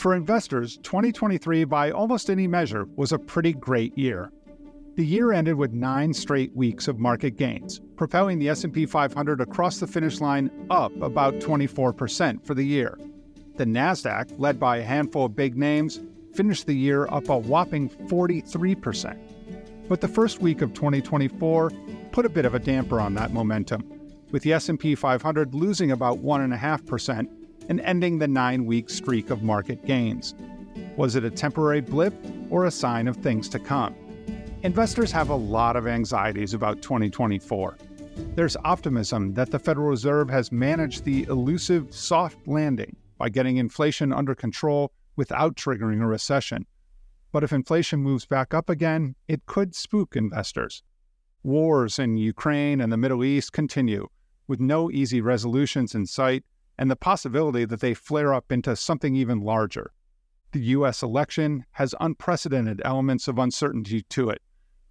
For investors, 2023 by almost any measure was a pretty great year. The year ended with 9 straight weeks of market gains, propelling the S&P 500 across the finish line up about 24% for the year. The Nasdaq, led by a handful of big names, finished the year up a whopping 43%. But the first week of 2024 put a bit of a damper on that momentum, with the S&P 500 losing about 1.5% and ending the 9-week streak of market gains. Was it a temporary blip or a sign of things to come? Investors have a lot of anxieties about 2024. There's optimism that the Federal Reserve has managed the elusive soft landing by getting inflation under control without triggering a recession. But if inflation moves back up again, it could spook investors. Wars in Ukraine and the Middle East continue, with no easy resolutions in sight and the possibility that they flare up into something even larger. The U.S. election has unprecedented elements of uncertainty to it,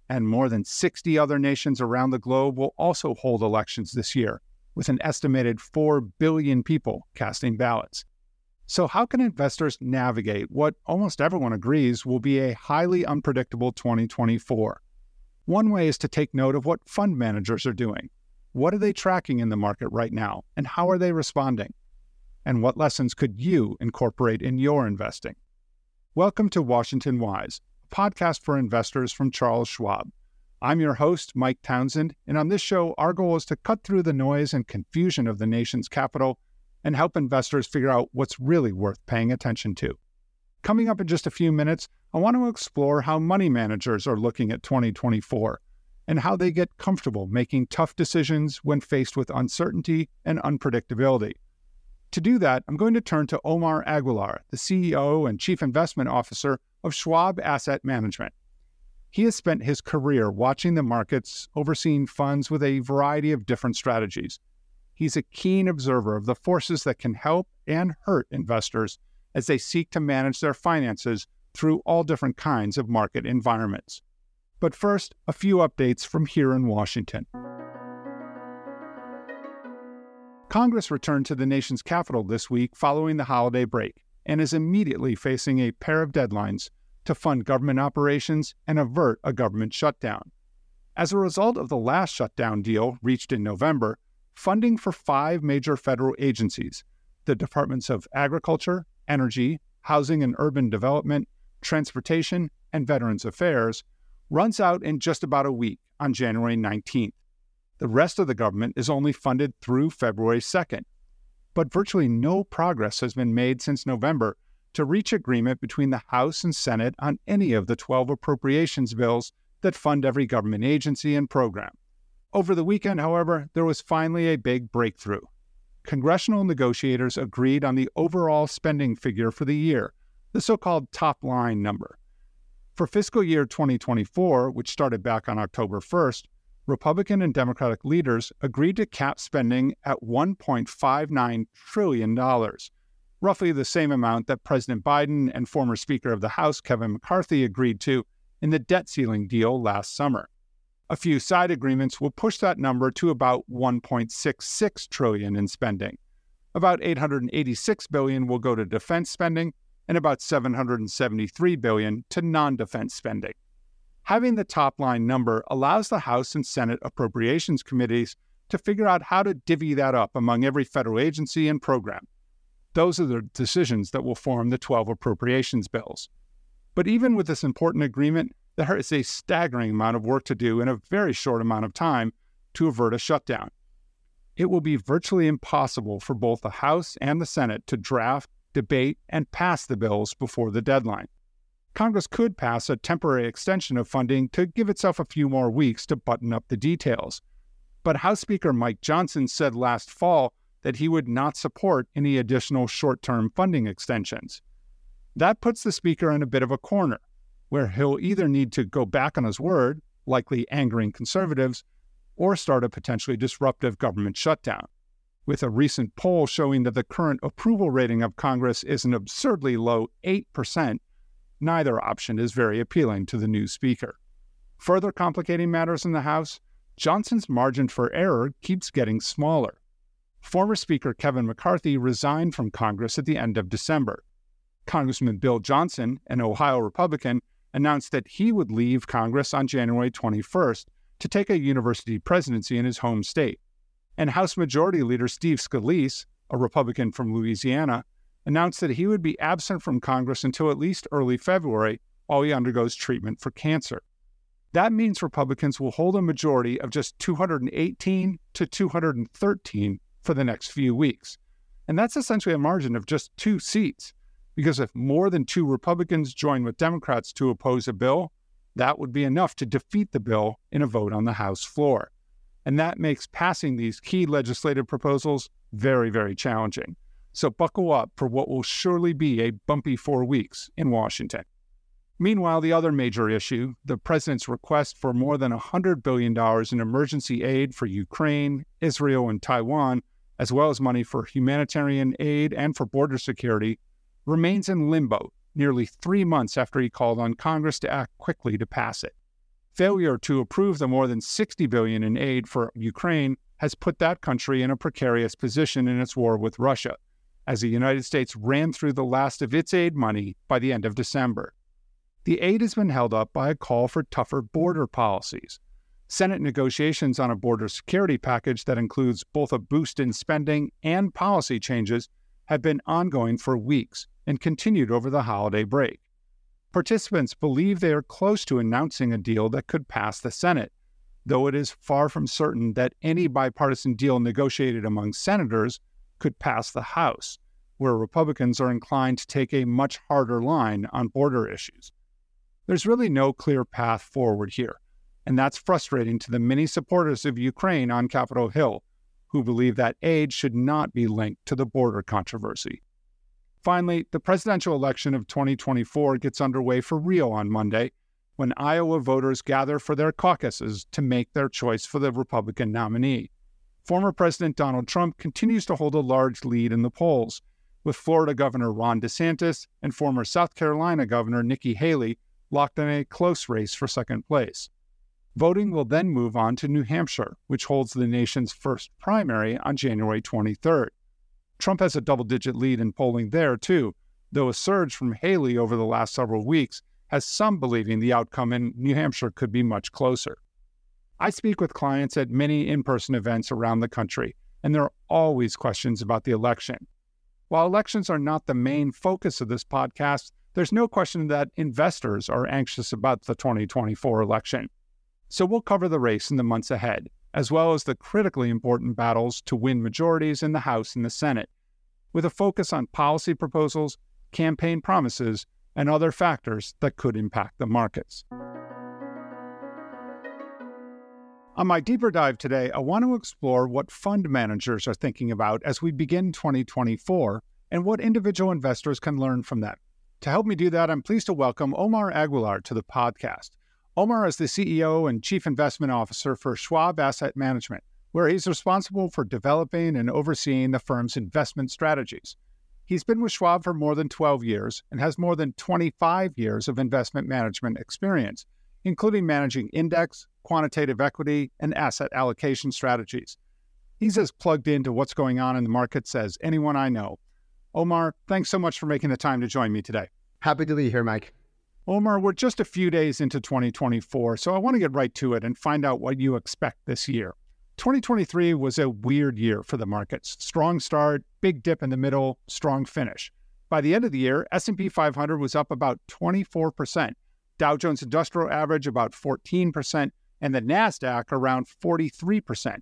and more than 60 other nations around the globe will also hold elections this year, with an estimated 4 billion people casting ballots. So, how can investors navigate what almost everyone agrees will be a highly unpredictable 2024? One way is to take note of what fund managers are doing. What are they tracking in the market right now, and how are they responding? And what lessons could you incorporate in your investing? Welcome to Washington Wise, a podcast for investors from Charles Schwab. I'm your host, Mike Townsend, and on this show, our goal is to cut through the noise and confusion of the nation's capital and help investors figure out what's really worth paying attention to. Coming up in just a few minutes, I want to explore how money managers are looking at 2024 and how they get comfortable making tough decisions when faced with uncertainty and unpredictability. To do that, I'm going to turn to Omar Aguilar, the CEO and Chief Investment Officer of Schwab Asset Management. He has spent his career watching the markets, overseeing funds with a variety of different strategies, He's a keen observer of the forces that can help and hurt investors as they seek to manage their finances through all different kinds of market environments. But first, a few updates from here in Washington. Congress returned to the nation's capital this week following the holiday break and is immediately facing a pair of deadlines to fund government operations and avert a government shutdown. As a result of the last shutdown deal reached in November, funding for five major federal agencies the Departments of Agriculture, Energy, Housing and Urban Development, Transportation, and Veterans Affairs runs out in just about a week on January 19th. The rest of the government is only funded through February 2nd. But virtually no progress has been made since November to reach agreement between the House and Senate on any of the 12 appropriations bills that fund every government agency and program. Over the weekend, however, there was finally a big breakthrough. Congressional negotiators agreed on the overall spending figure for the year, the so called top line number. For fiscal year 2024, which started back on October 1st, Republican and Democratic leaders agreed to cap spending at $1.59 trillion, roughly the same amount that President Biden and former Speaker of the House Kevin McCarthy agreed to in the debt ceiling deal last summer. A few side agreements will push that number to about 1.66 trillion in spending. About 886 billion will go to defense spending and about 773 billion to non-defense spending. Having the top line number allows the House and Senate appropriations committees to figure out how to divvy that up among every federal agency and program. Those are the decisions that will form the 12 appropriations bills. But even with this important agreement, there is a staggering amount of work to do in a very short amount of time to avert a shutdown. It will be virtually impossible for both the House and the Senate to draft, debate, and pass the bills before the deadline. Congress could pass a temporary extension of funding to give itself a few more weeks to button up the details. But House Speaker Mike Johnson said last fall that he would not support any additional short term funding extensions. That puts the Speaker in a bit of a corner where he'll either need to go back on his word, likely angering conservatives, or start a potentially disruptive government shutdown. With a recent poll showing that the current approval rating of Congress is an absurdly low 8%, neither option is very appealing to the new speaker. Further complicating matters in the House, Johnson's margin for error keeps getting smaller. Former Speaker Kevin McCarthy resigned from Congress at the end of December. Congressman Bill Johnson, an Ohio Republican, announced that he would leave Congress on January 21st to take a university presidency in his home state. And House Majority Leader Steve Scalise, a Republican from Louisiana, announced that he would be absent from Congress until at least early February while he undergoes treatment for cancer. That means Republicans will hold a majority of just 218 to 213 for the next few weeks. And that's essentially a margin of just two seats. Because if more than two Republicans join with Democrats to oppose a bill, that would be enough to defeat the bill in a vote on the House floor. And that makes passing these key legislative proposals very, very challenging. So buckle up for what will surely be a bumpy four weeks in Washington. Meanwhile, the other major issue, the president's request for more than $100 billion in emergency aid for Ukraine, Israel, and Taiwan, as well as money for humanitarian aid and for border security, remains in limbo nearly three months after he called on Congress to act quickly to pass it. Failure to approve the more than 60 billion in aid for Ukraine has put that country in a precarious position in its war with Russia, as the United States ran through the last of its aid money by the end of December. The aid has been held up by a call for tougher border policies. Senate negotiations on a border security package that includes both a boost in spending and policy changes have been ongoing for weeks and continued over the holiday break. Participants believe they are close to announcing a deal that could pass the Senate, though it is far from certain that any bipartisan deal negotiated among senators could pass the House, where Republicans are inclined to take a much harder line on border issues. There's really no clear path forward here, and that's frustrating to the many supporters of Ukraine on Capitol Hill who believe that aid should not be linked to the border controversy. Finally, the presidential election of 2024 gets underway for real on Monday when Iowa voters gather for their caucuses to make their choice for the Republican nominee. Former President Donald Trump continues to hold a large lead in the polls, with Florida Governor Ron DeSantis and former South Carolina Governor Nikki Haley locked in a close race for second place. Voting will then move on to New Hampshire, which holds the nation's first primary on January 23rd. Trump has a double digit lead in polling there, too, though a surge from Haley over the last several weeks has some believing the outcome in New Hampshire could be much closer. I speak with clients at many in person events around the country, and there are always questions about the election. While elections are not the main focus of this podcast, there's no question that investors are anxious about the 2024 election. So we'll cover the race in the months ahead, as well as the critically important battles to win majorities in the House and the Senate, with a focus on policy proposals, campaign promises, and other factors that could impact the markets. On my deeper dive today, I want to explore what fund managers are thinking about as we begin 2024 and what individual investors can learn from them. To help me do that, I'm pleased to welcome Omar Aguilar to the podcast. Omar is the CEO and Chief Investment Officer for Schwab Asset Management, where he's responsible for developing and overseeing the firm's investment strategies. He's been with Schwab for more than 12 years and has more than 25 years of investment management experience, including managing index, quantitative equity, and asset allocation strategies. He's as plugged into what's going on in the markets as anyone I know. Omar, thanks so much for making the time to join me today. Happy to be here, Mike. Omar, we're just a few days into 2024, so I want to get right to it and find out what you expect this year. 2023 was a weird year for the markets. Strong start, big dip in the middle, strong finish. By the end of the year, S&P 500 was up about 24%, Dow Jones Industrial Average about 14%, and the Nasdaq around 43%.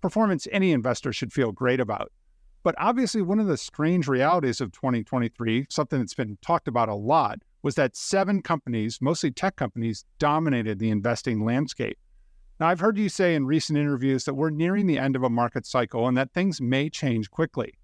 Performance any investor should feel great about. But obviously, one of the strange realities of 2023, something that's been talked about a lot, was that seven companies, mostly tech companies, dominated the investing landscape. Now, I've heard you say in recent interviews that we're nearing the end of a market cycle and that things may change quickly.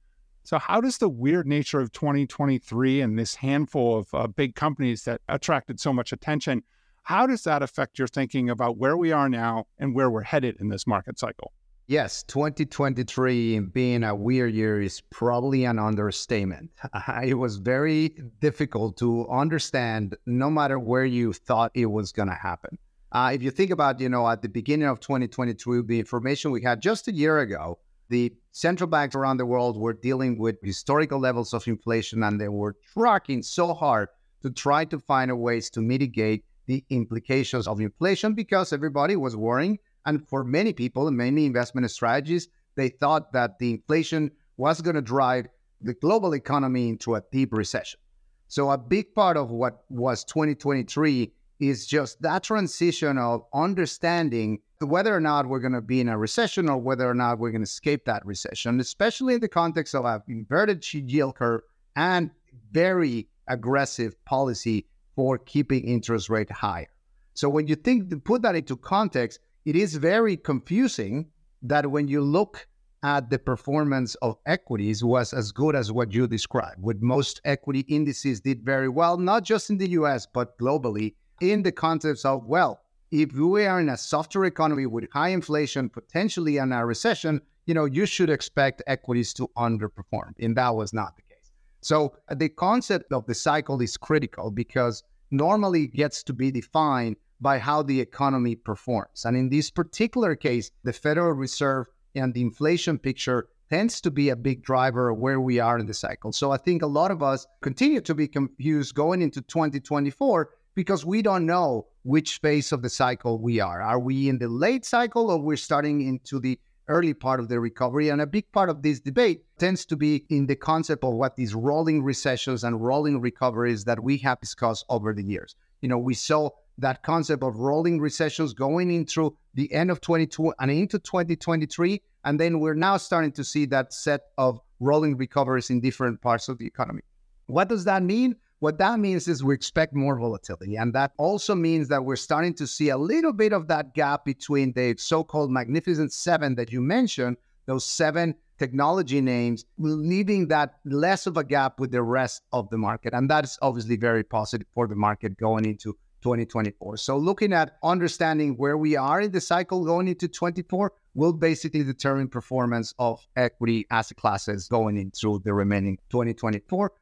So, how does the weird nature of 2023 and this handful of uh, big companies that attracted so much attention, how does that affect your thinking about where we are now and where we're headed in this market cycle? Yes, 2023 being a weird year is probably an understatement. It was very difficult to understand no matter where you thought it was going to happen. Uh, if you think about, you know, at the beginning of 2022, the information we had just a year ago, The central banks around the world were dealing with historical levels of inflation and they were tracking so hard to try to find ways to mitigate the implications of inflation because everybody was worrying. And for many people, many investment strategies, they thought that the inflation was going to drive the global economy into a deep recession. So, a big part of what was 2023 is just that transition of understanding whether or not we're going to be in a recession or whether or not we're going to escape that recession, especially in the context of an inverted yield curve and very aggressive policy for keeping interest rate higher. So when you think to put that into context, it is very confusing that when you look at the performance of equities was as good as what you described, with most equity indices did very well, not just in the US, but globally, in the context of, well, if we are in a softer economy with high inflation, potentially in a recession, you know, you should expect equities to underperform. And that was not the case. So uh, the concept of the cycle is critical because normally it gets to be defined by how the economy performs. And in this particular case, the Federal Reserve and the inflation picture tends to be a big driver of where we are in the cycle. So I think a lot of us continue to be confused going into 2024 because we don't know which phase of the cycle we are. Are we in the late cycle or we're starting into the early part of the recovery? And a big part of this debate tends to be in the concept of what these rolling recessions and rolling recoveries that we have discussed over the years. You know, we saw that concept of rolling recessions going into the end of 22 and into 2023. And then we're now starting to see that set of rolling recoveries in different parts of the economy. What does that mean? What that means is we expect more volatility. And that also means that we're starting to see a little bit of that gap between the so called Magnificent Seven that you mentioned, those seven technology names, leaving that less of a gap with the rest of the market. And that's obviously very positive for the market going into 2024. So looking at understanding where we are in the cycle going into 24 will basically determine performance of equity asset classes going into the remaining 2024.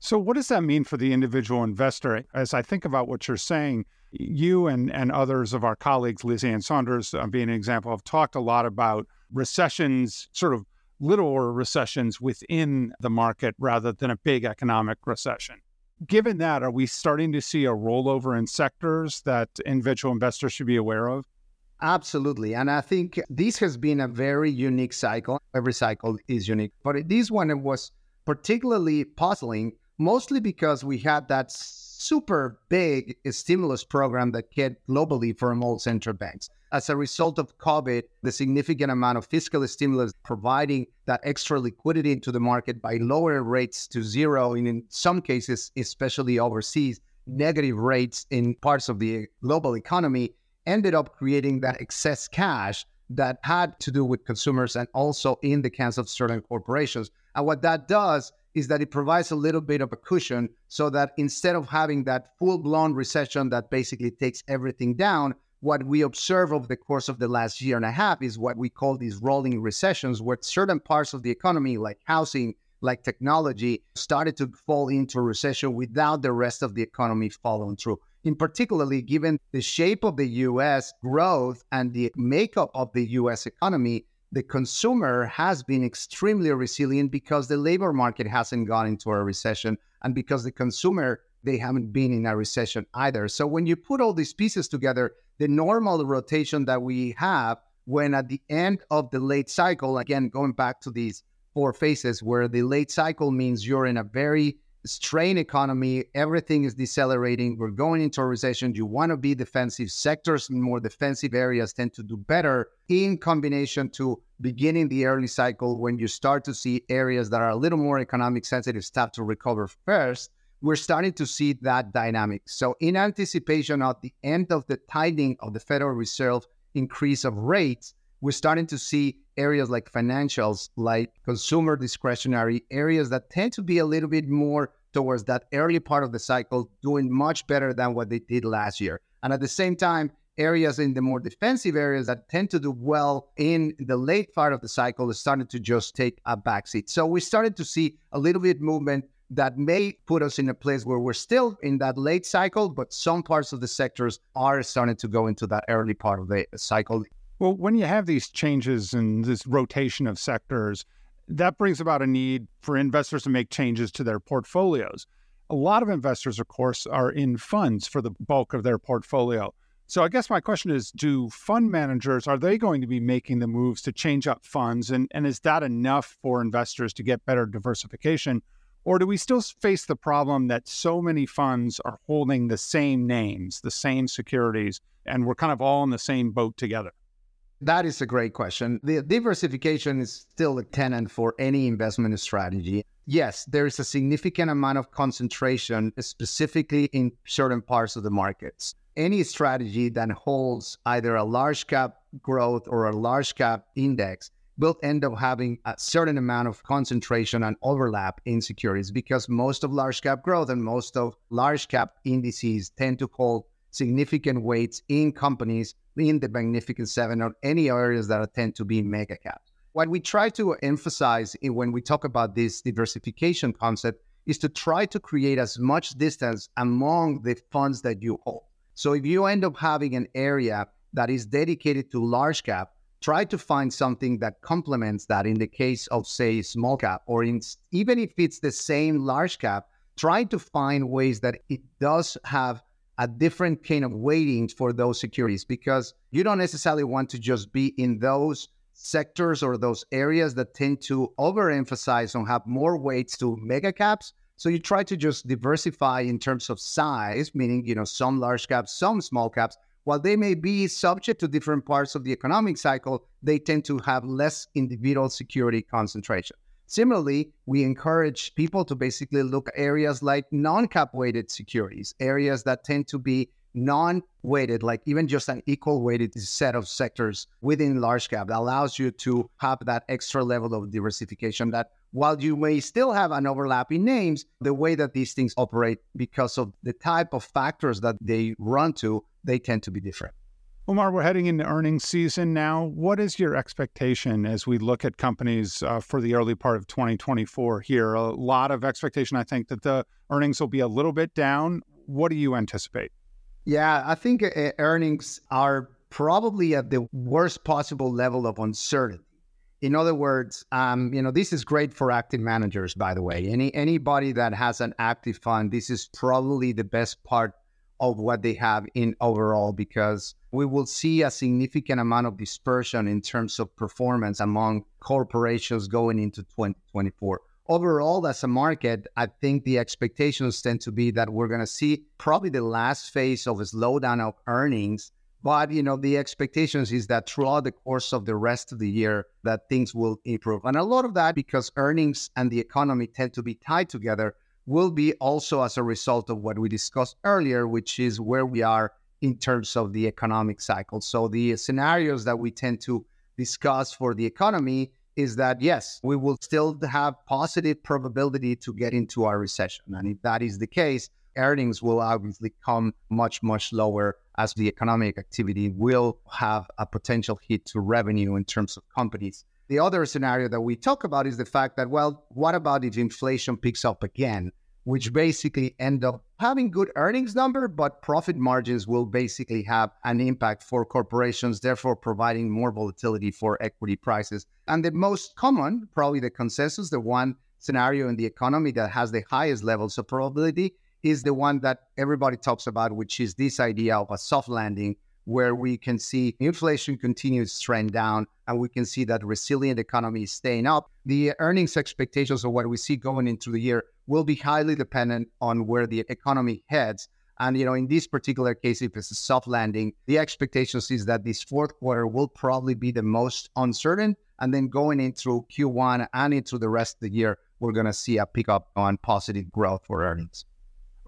So, what does that mean for the individual investor? As I think about what you're saying, you and, and others of our colleagues, Liz Ann Sonders uh, being an example, have talked a lot about recessions, sort of little recessions within the market rather than a big economic recession. Given that, are we starting to see a rollover in sectors that individual investors should be aware of? Absolutely. And I think this has been a very unique cycle. Every cycle is unique, but this one was particularly puzzling mostly because we had that super big stimulus program that came globally from all central banks. As a result of COVID, the significant amount of fiscal stimulus providing that extra liquidity into the market by lowering rates to zero, and in some cases, especially overseas, negative rates in parts of the global economy ended up creating that excess cash that had to do with consumers and also in the hands of certain corporations. And what that does is that it provides a little bit of a cushion so that instead of having that full blown recession that basically takes everything down, what we observe over the course of the last year and a half is what we call these rolling recessions, where certain parts of the economy, like housing, like technology, started to fall into recession without the rest of the economy following through. In particularly, given the shape of the US growth and the makeup of the US economy, the consumer has been extremely resilient because the labor market hasn't gone into a recession and because the consumer they haven't been in a recession either. So when you put all these pieces together the normal rotation that we have when at the end of the late cycle again going back to these four phases where the late cycle means you're in a very strained economy, everything is decelerating. We're going into a recession. You want to be defensive. Sectors in more defensive areas tend to do better in combination to beginning the early cycle when you start to see areas that are a little more economic sensitive start to recover first. We're starting to see that dynamic. So, in anticipation of the end of the tightening of the Federal Reserve increase of rates, we're starting to see areas like financials, like consumer discretionary, areas that tend to be a little bit more towards that early part of the cycle, doing much better than what they did last year. And at the same time, areas in the more defensive areas that tend to do well in the late part of the cycle is starting to just take a backseat. So we started to see a little bit movement that may put us in a place where we're still in that late cycle, but some parts of the sectors are starting to go into that early part of the cycle Well, when you have these changes and this rotation of sectors, that brings about a need for investors to make changes to their portfolios. A lot of investors, of course, are in funds for the bulk of their portfolio. So I guess my question is do fund managers are they going to be making the moves to change up funds and and is that enough for investors to get better diversification or do we still face the problem that so many funds are holding the same names, the same securities and we're kind of all in the same boat together? That is a great question. The diversification is still a tenant for any investment strategy. Yes, there is a significant amount of concentration, specifically in certain parts of the markets. Any strategy that holds either a large cap growth or a large cap index will end up having a certain amount of concentration and overlap in securities because most of large cap growth and most of large cap indices tend to hold significant weights in companies in the Magnificent Seven or any areas that tend to be mega caps. What we try to emphasize when we talk about this diversification concept is to try to create as much distance among the funds that you hold. So if you end up having an area that is dedicated to large cap, try to find something that complements that in the case of say small cap or in, even if it's the same large cap, try to find ways that it does have a different kind of weightings for those securities because you don't necessarily want to just be in those sectors or those areas that tend to overemphasize and have more weights to mega caps. So you try to just diversify in terms of size, meaning, you know, some large caps, some small caps. While they may be subject to different parts of the economic cycle, they tend to have less individual security concentration. Similarly, we encourage people to basically look areas like non cap weighted securities, areas that tend to be non weighted, like even just an equal weighted set of sectors within large cap that allows you to have that extra level of diversification that while you may still have an overlap in names, the way that these things operate because of the type of factors that they run to, they tend to be different. Omar, we're heading into earnings season now. What is your expectation as we look at companies uh, for the early part of 2024 here? A lot of expectation, I think, that the earnings will be a little bit down. What do you anticipate? Yeah, I think uh, earnings are probably at the worst possible level of uncertainty. In other words, um, you know, this is great for active managers, by the way. Any anybody that has an active fund, this is probably the best part of what they have in overall because we will see a significant amount of dispersion in terms of performance among corporations going into 2024. Overall, as a market, I think the expectations tend to be that we're going to see probably the last phase of a slowdown of earnings. But you know, the expectations is that throughout the course of the rest of the year, that things will improve, and a lot of that because earnings and the economy tend to be tied together will be also as a result of what we discussed earlier, which is where we are in terms of the economic cycle. So, the scenarios that we tend to discuss for the economy is that yes, we will still have positive probability to get into a recession. And if that is the case, earnings will obviously come much, much lower as the economic activity will have a potential hit to revenue in terms of companies. The other scenario that we talk about is the fact that, well, what about if inflation picks up again? Which basically end up having good earnings number, but profit margins will basically have an impact for corporations, therefore providing more volatility for equity prices. And the most common, probably the consensus, the one scenario in the economy that has the highest levels of probability is the one that everybody talks about, which is this idea of a soft landing where we can see inflation continues trend down and we can see that resilient economy is staying up. The earnings expectations of what we see going into the year will be highly dependent on where the economy heads. And you know, in this particular case, if it's a soft landing, the expectations is that this fourth quarter will probably be the most uncertain. And then going into Q1 and into the rest of the year, we're going to see a pickup on positive growth for earnings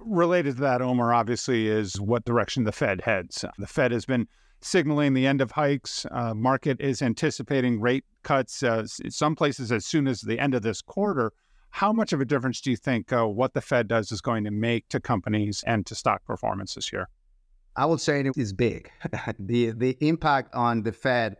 related to that, Omar, obviously, is what direction the Fed heads. The Fed has been signaling the end of hikes. Uh, market is anticipating rate cuts, uh, some places as soon as the end of this quarter. How much of a difference do you think uh, what the Fed does is going to make to companies and to stock performance this year? I would say it is big. the the impact on the Fed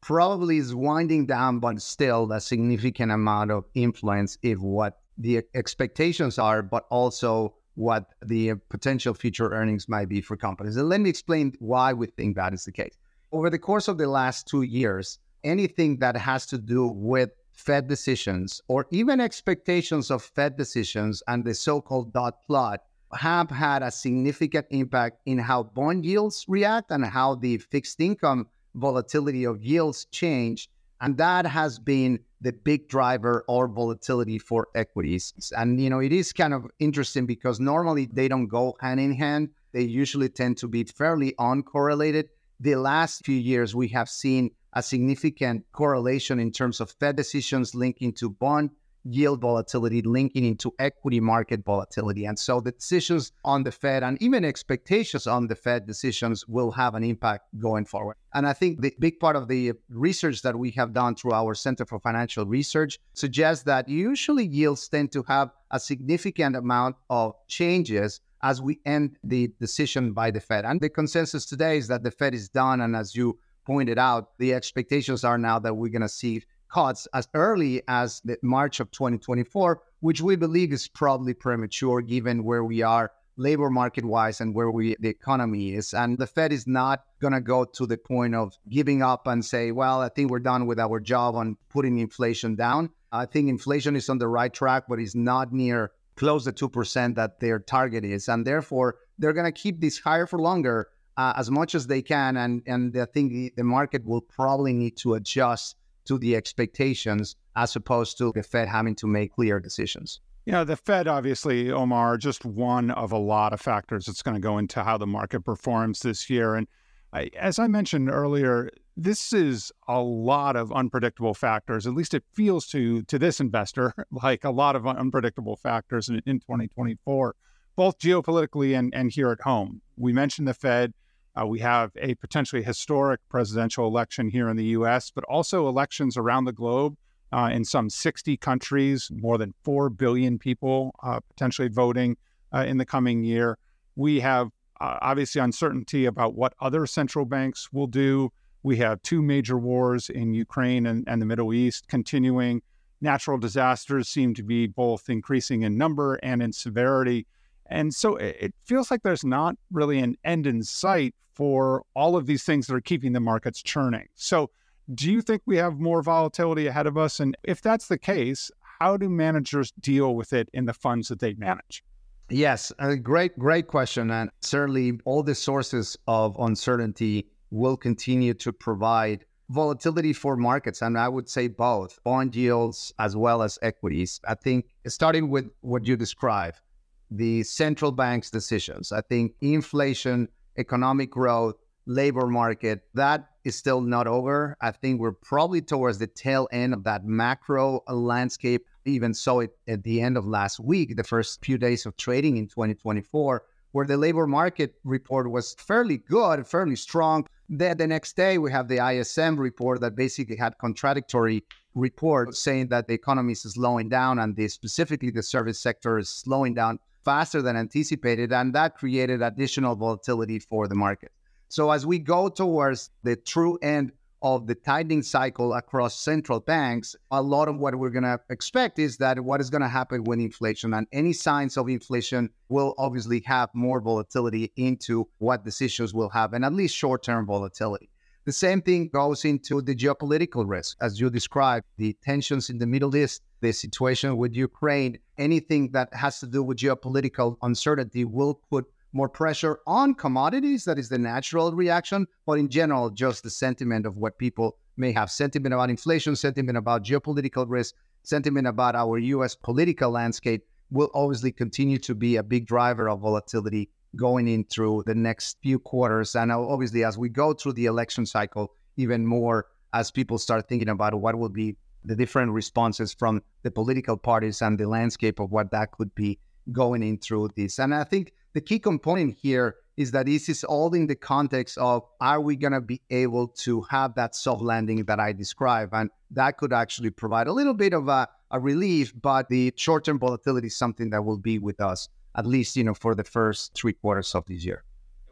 probably is winding down, but still a significant amount of influence if what the expectations are, but also what the potential future earnings might be for companies. And let me explain why we think that is the case. over the course of the last two years, anything that has to do with Fed decisions or even expectations of Fed decisions and the so called dot plot have had a significant impact in how bond yields react and how the fixed income volatility of yields change. And that has been the big driver or volatility for equities. And, you know, it is kind of interesting because normally they don't go hand in hand. They usually tend to be fairly uncorrelated. The last few years, we have seen a significant correlation in terms of Fed decisions linking to bond yield volatility linking into equity market volatility. And so the decisions on the Fed and even expectations on the Fed decisions will have an impact going forward. And I think the big part of the research that we have done through our Center for Financial Research suggests that usually yields tend to have a significant amount of changes as we end the decision by the Fed. And the consensus today is that the Fed is done. And as you pointed out, the expectations are now that we're going to see cuts as early as the March of 2024, which we believe is probably premature given where we are labor market wise and where we the economy is. And the Fed is not going to go to the point of giving up and say, well, I think we're done with our job on putting inflation down. I think inflation is on the right track, but it's not near close to 2% that their target is. And therefore, they're going to keep this higher for longer uh, as much as they can. And, and I think the, the market will probably need to adjust to the expectations as opposed to the Fed having to make clear decisions. Yeah, the Fed, obviously, Omar, just one of a lot of factors that's going to go into how the market performs this year. And I, as I mentioned earlier, this is a lot of unpredictable factors. At least it feels to to this investor like a lot of unpredictable factors in, in 2024, both geopolitically and, and here at home. We mentioned the Fed. Uh, we have a potentially historic presidential election here in the US, but also elections around the globe uh, in some 60 countries, more than 4 billion people uh, potentially voting uh, in the coming year. We have uh, obviously uncertainty about what other central banks will do. We have two major wars in Ukraine and, and the Middle East continuing. Natural disasters seem to be both increasing in number and in severity. And so it feels like there's not really an end in sight for all of these things that are keeping the markets churning. So, do you think we have more volatility ahead of us? And if that's the case, how do managers deal with it in the funds that they manage? Yes, a great, great question. And certainly all the sources of uncertainty will continue to provide volatility for markets. And I would say both bond yields as well as equities. I think starting with what you described, the central bank's decisions. I think inflation, economic growth, labor market, that is still not over. I think we're probably towards the tail end of that macro landscape. Even so, it, at the end of last week, the first few days of trading in 2024, where the labor market report was fairly good, fairly strong. Then the next day, we have the ISM report that basically had contradictory reports saying that the economy is slowing down and the, specifically the service sector is slowing down faster than anticipated, and that created additional volatility for the market. So, as we go towards the true end of the tightening cycle across central banks, a lot of what we're going to expect is that what is going to happen with inflation and any signs of inflation will obviously have more volatility into what decisions will have and at least short term volatility. The same thing goes into the geopolitical risk, as you described, the tensions in the Middle East, the situation with Ukraine, anything that has to do with geopolitical uncertainty will put more pressure on commodities. That is the natural reaction. But in general, just the sentiment of what people may have sentiment about inflation, sentiment about geopolitical risk, sentiment about our US political landscape will obviously continue to be a big driver of volatility going in through the next few quarters. And obviously, as we go through the election cycle, even more as people start thinking about what will be the different responses from the political parties and the landscape of what that could be going in through this. And I think the key component here is that this is all in the context of are we going to be able to have that soft landing that I described? And that could actually provide a little bit of a, a relief, but the short term volatility is something that will be with us at least you know for the first three quarters of this year.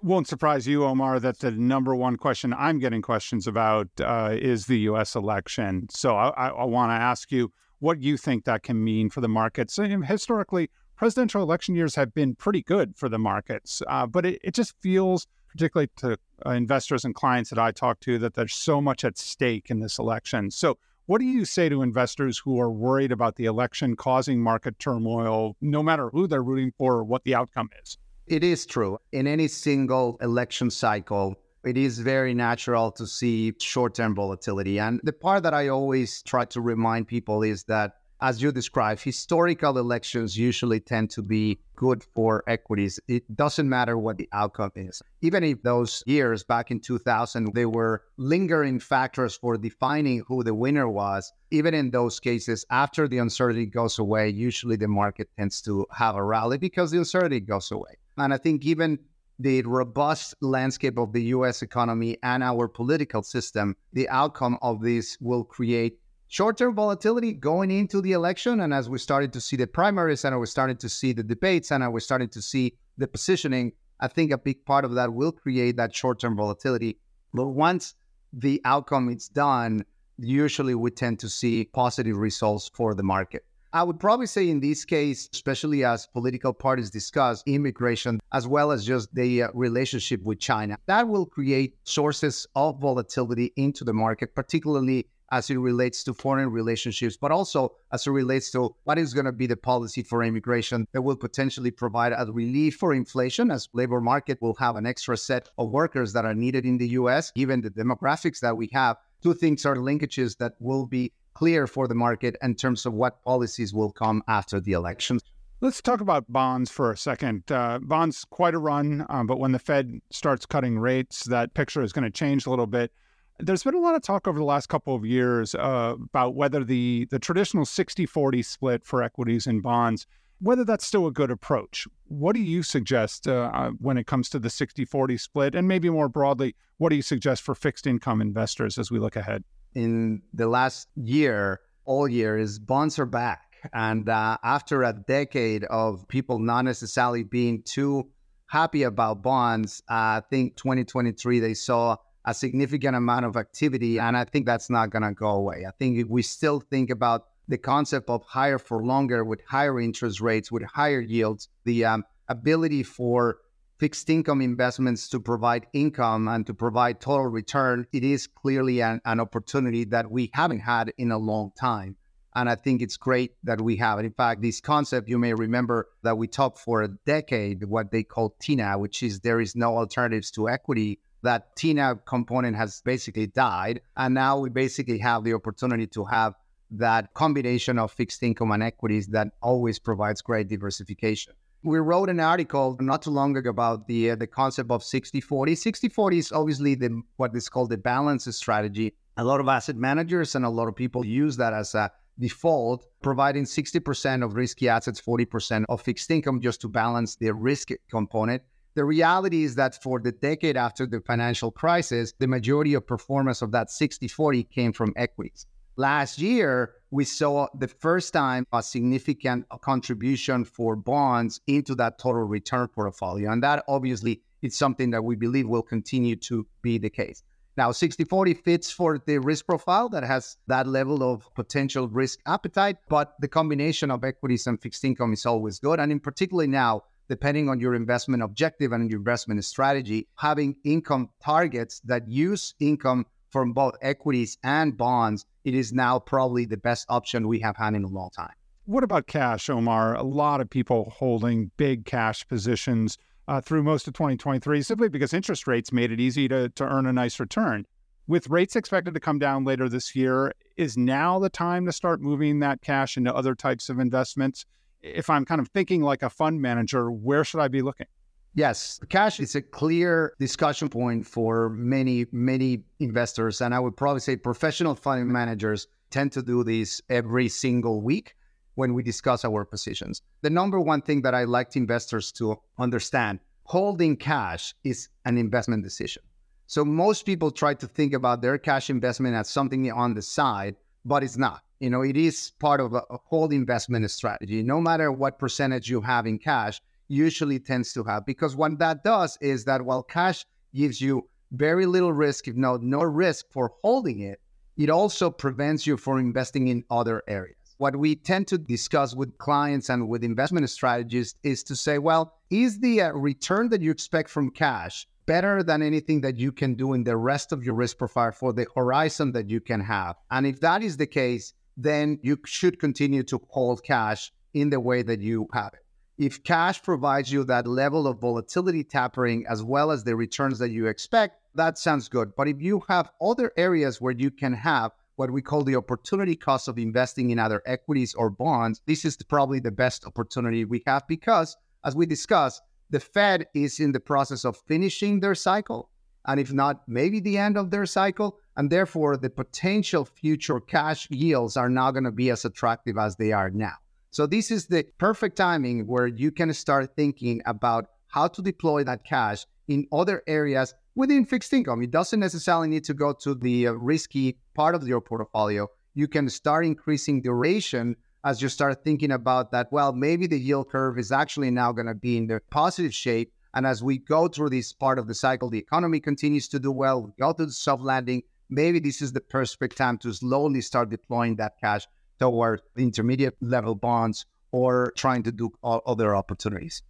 Won't surprise you, Omar, that the number one question I'm getting questions about uh, is the U.S. election. So I, I, I want to ask you what you think that can mean for the markets. Historically, presidential election years have been pretty good for the markets, uh, but it, it just feels particularly to uh, investors and clients that I talk to, that there's so much at stake in this election. So, what do you say to investors who are worried about the election causing market turmoil, no matter who they're rooting for or what the outcome is? It is true. In any single election cycle, it is very natural to see short term volatility. And the part that I always try to remind people is that as you describe, historical elections usually tend to be good for equities. It doesn't matter what the outcome is. Even if those years back in 2000, they were lingering factors for defining who the winner was, even in those cases, after the uncertainty goes away, usually the market tends to have a rally because the uncertainty goes away. And I think given the robust landscape of the US economy and our political system, the outcome of this will create short-term volatility going into the election. And as we started to see the primaries and we're starting to see the debates and we're starting to see the positioning, I think a big part of that will create that short-term volatility. But once the outcome is done, usually we tend to see positive results for the market. I would probably say in this case, especially as political parties discuss immigration, as well as just the uh, relationship with China, that will create sources of volatility into the market, particularly as it relates to foreign relationships, but also as it relates to what is going to be the policy for immigration that will potentially provide a relief for inflation as labor market will have an extra set of workers that are needed in the US, given the demographics that we have. Two things are linkages that will be clear for the market in terms of what policies will come after the elections. Let's talk about bonds for a second. Uh, bonds quite a run, um, but when the Fed starts cutting rates, that picture is going to change a little bit. There's been a lot of talk over the last couple of years uh, about whether the, the traditional 60 40 split for equities and bonds, whether that's still a good approach. What do you suggest uh, uh when it comes to the 60 40 split? And maybe more broadly, what do you suggest for fixed income investors as we look ahead? In the last year, all years, bonds are back. And uh, after a decade of people not necessarily being too happy about bonds, uh, I think 2023 they saw a significant amount of activity. And I think that's not going to go away. I think we still think about the concept of higher for longer with higher interest rates, with higher yields, the um, ability for fixed income investments to provide income and to provide total return, it is clearly an, an opportunity that we haven't had in a long time. And I think it's great that we have it. In fact, this concept, you may remember that we talked for a decade, what they call TINA, which is there is no alternatives to equity that TINA component has basically died. And now we basically have the opportunity to have that combination of fixed income and equities that always provides great diversification. We wrote an article not too long ago about the uh, the concept of 60-40. 60-40 is obviously the what is called the balance strategy. A lot of asset managers and a lot of people use that as a default, providing 60% of risky assets, 40% of fixed income just to balance the risk component. The reality is that for the decade after the financial crisis, the majority of performance of that 60 40 came from equities. Last year, we saw the first time a significant contribution for bonds into that total return portfolio. And that obviously is something that we believe will continue to be the case. Now, 60 40 fits for the risk profile that has that level of potential risk appetite, but the combination of equities and fixed income is always good. And in particular now, depending on your investment objective and your investment strategy, having income targets that use income from both equities and bonds, it is now probably the best option we have had in a long time. What about cash, Omar? A lot of people holding big cash positions uh, through most of 2023 simply because interest rates made it easy to, to earn a nice return. With rates expected to come down later this year, is now the time to start moving that cash into other types of investments? If I'm kind of thinking like a fund manager, where should I be looking? Yes, cash is a clear discussion point for many, many investors. And I would probably say professional fund managers tend to do this every single week when we discuss our positions. The number one thing that I like investors to understand holding cash is an investment decision. So most people try to think about their cash investment as something on the side, but it's not. You know, it is part of a, a whole investment strategy. No matter what percentage you have in cash, usually tends to have because what that does is that while cash gives you very little risk, if not no risk for holding it, it also prevents you from investing in other areas. What we tend to discuss with clients and with investment strategists is to say, well, is the uh, return that you expect from cash better than anything that you can do in the rest of your risk profile for the horizon that you can have. And if that is the case, then you should continue to hold cash in the way that you have it. If cash provides you that level of volatility tapering as well as the returns that you expect, that sounds good. But if you have other areas where you can have what we call the opportunity cost of investing in other equities or bonds, this is probably the best opportunity we have because, as we discussed, the Fed is in the process of finishing their cycle. And if not, maybe the end of their cycle. And therefore, the potential future cash yields are not going to be as attractive as they are now. So, this is the perfect timing where you can start thinking about how to deploy that cash in other areas within fixed income. It doesn't necessarily need to go to the uh, risky part of your portfolio. You can start increasing duration as you start thinking about that. Well, maybe the yield curve is actually now going to be in the positive shape. And as we go through this part of the cycle, the economy continues to do well, we go to the soft landing. Maybe this is the perfect time to slowly start deploying that cash toward intermediate level bonds or trying to do other opportunities.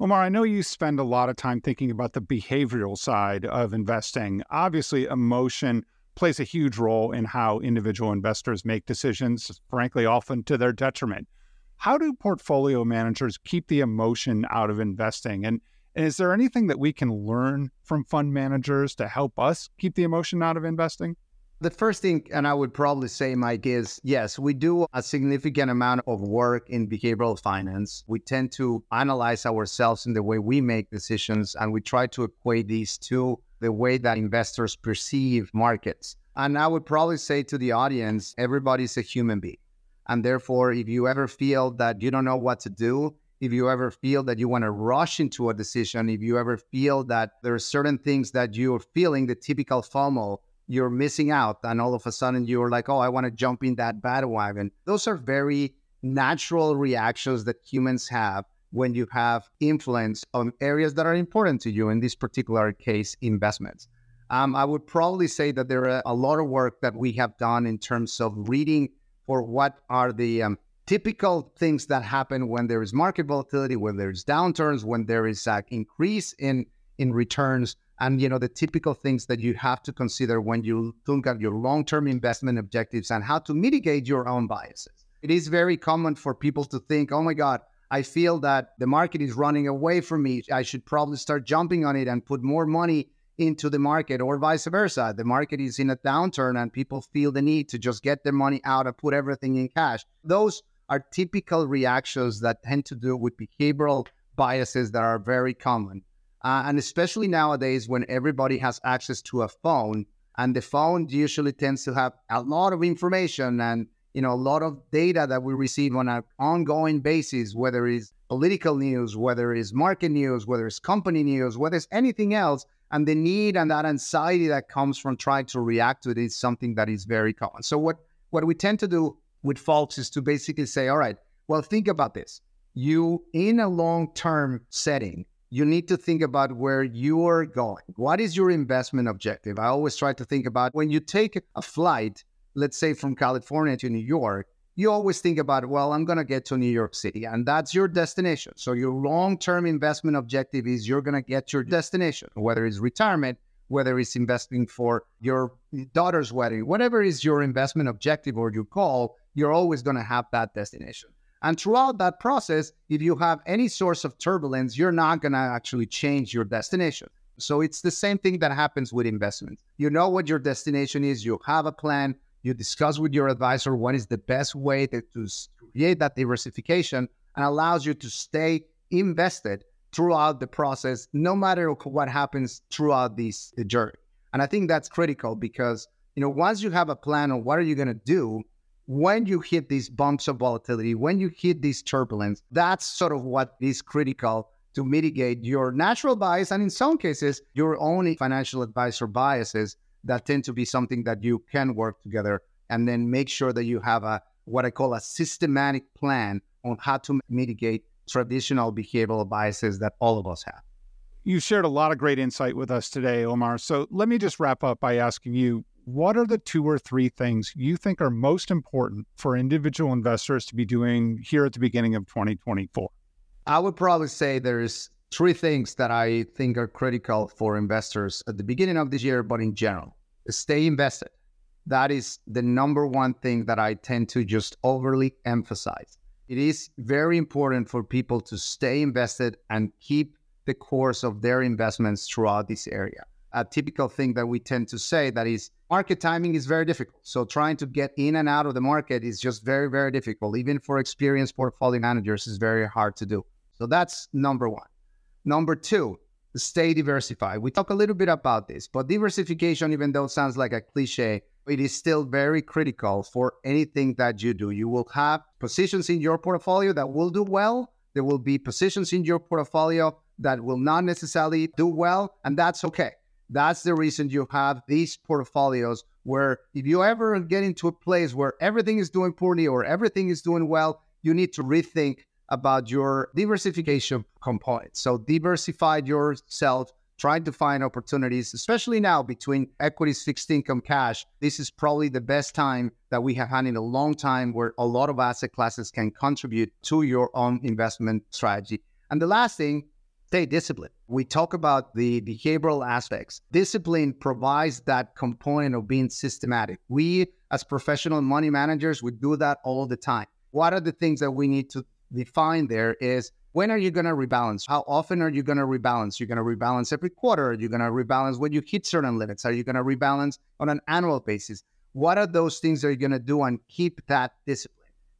Omar, I know you spend a lot of time thinking about the behavioral side of investing. Obviously, emotion plays a huge role in how individual investors make decisions, frankly, often to their detriment. How do portfolio managers keep the emotion out of investing? And, and is there anything that we can learn from fund managers to help us keep the emotion out of investing? The first thing, and I would probably say, Mike, is yes, we do a significant amount of work in behavioral finance. We tend to analyze ourselves in the way we make decisions, and we try to equate these to the way that investors perceive markets. And I would probably say to the audience, everybody's a human being. And therefore, if you ever feel that you don't know what to do, if you ever feel that you want to rush into a decision, if you ever feel that there are certain things that you're feeling, the typical FOMO, you're missing out and all of a sudden you're like oh i want to jump in that bandwagon. Those are very natural reactions that humans have when you have influence on areas that are important to you in this particular case investments. Um, i would probably say that there are a lot of work that we have done in terms of reading for what are the um, typical things that happen when there is market volatility when there's downturns when there is an increase in in returns and you know the typical things that you have to consider when you think at your long-term investment objectives and how to mitigate your own biases. It is very common for people to think oh my god i feel that the market is running away from me. I should probably start jumping on it and put more money into the market or vice versa. The market is in a downturn and people feel the need to just get their money out and put everything in cash. Those are typical reactions that tend to do with behavioral biases that are very common uh, and especially nowadays when everybody has access to a phone, and the phone usually tends to have a lot of information and you know a lot of data that we receive on an ongoing basis, whether it's political news, whether it's market news, whether it's company news, whether it's anything else. And the need and that anxiety that comes from trying to react to it is something that is very common. So what what we tend to do with folks is to basically say, all right, well, think about this. You in a long-term setting, you need to think about where you're going. What is your investment objective? I always try to think about when you take a flight, let's say from California to New York, you always think about, well, I'm going to get to New York City, and that's your destination. So, your long term investment objective is you're going to get your destination, whether it's retirement, whether it's investing for your daughter's wedding, whatever is your investment objective or your goal, you're always going to have that destination. And throughout that process, if you have any source of turbulence, you're not going to actually change your destination. So it's the same thing that happens with investments. You know what your destination is, you have a plan, you discuss with your advisor what is the best way to, to create that diversification and allows you to stay invested throughout the process, no matter what happens throughout this journey. And I think that's critical because, you know, once you have a plan on what are you going to do, when you hit these bumps of volatility, when you hit these turbulence, that's sort of what is critical to mitigate your natural bias and in some cases your own financial advisor biases that tend to be something that you can work together and then make sure that you have a what I call a systematic plan on how to mitigate traditional behavioral biases that all of us have. You shared a lot of great insight with us today, Omar. So let me just wrap up by asking you what are the two or three things you think are most important for individual investors to be doing here at the beginning of 2024? I would probably say there's three things that I think are critical for investors at the beginning of this year, but in general. Stay invested. That is the number one thing that I tend to just overly emphasize. It is very important for people to stay invested and keep the course of their investments throughout this area. A typical thing that we tend to say that is market timing is very difficult. So trying to get in and out of the market is just very, very difficult. Even for experienced portfolio managers, is very hard to do. So that's number one. Number two, stay diversified. We talk a little bit about this, but diversification, even though it sounds like a cliche, it is still very critical for anything that you do. You will have positions in your portfolio that will do well. There will be positions in your portfolio that will not necessarily do well, and that's okay. That's the reason you have these portfolios where if you ever get into a place where everything is doing poorly or everything is doing well, you need to rethink about your diversification component. So diversify yourself, try to find opportunities, especially now between equities, fixed income, cash. This is probably the best time that we have had in a long time where a lot of asset classes can contribute to your own investment strategy. And the last thing stay disciplined. We talk about the behavioral aspects. Discipline provides that component of being systematic. We, as professional money managers, we do that all the time. What are the things that we need to define there is when are you going to rebalance? How often are you going to rebalance? You're going to rebalance every quarter. Are you going to rebalance when you hit certain limits? Are you going to rebalance on an annual basis? What are those things that you're going to do and keep that discipline?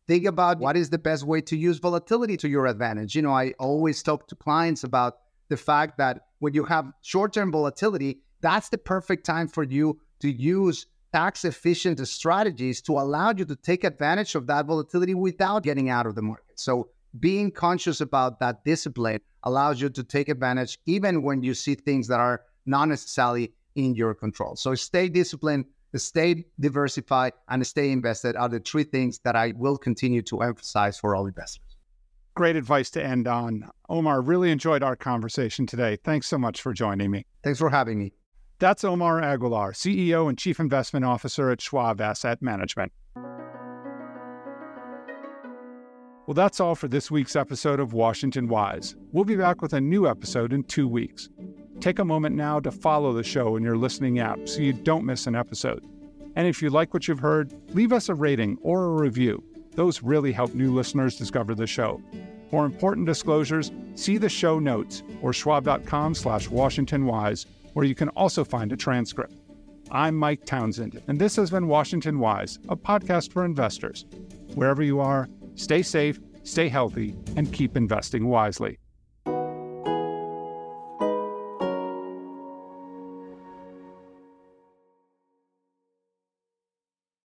Think about what is the best way to use volatility to your advantage. You know, I always talk to clients about the fact that when you have short term volatility, that's the perfect time for you to use tax efficient strategies to allow you to take advantage of that volatility without getting out of the market. So, being conscious about that discipline allows you to take advantage even when you see things that are not necessarily in your control. So, stay disciplined, stay diversified, and stay invested are the three things that I will continue to emphasize for all investors. Great advice to end on. Omar, really enjoyed our conversation today. Thanks so much for joining me. Thanks for having me. That's Omar Aguilar, CEO and Chief Investment Officer at Schwab Asset Management. Well, that's all for this week's episode of Washington Wise. We'll be back with a new episode in two weeks. Take a moment now to follow the show in your listening app so you don't miss an episode. And if you like what you've heard, leave us a rating or a review. Those really help new listeners discover the show. For important disclosures, see the show notes or schwab.com slash washingtonwise, where you can also find a transcript. I'm Mike Townsend, and this has been Washington Wise, a podcast for investors. Wherever you are, stay safe, stay healthy, and keep investing wisely.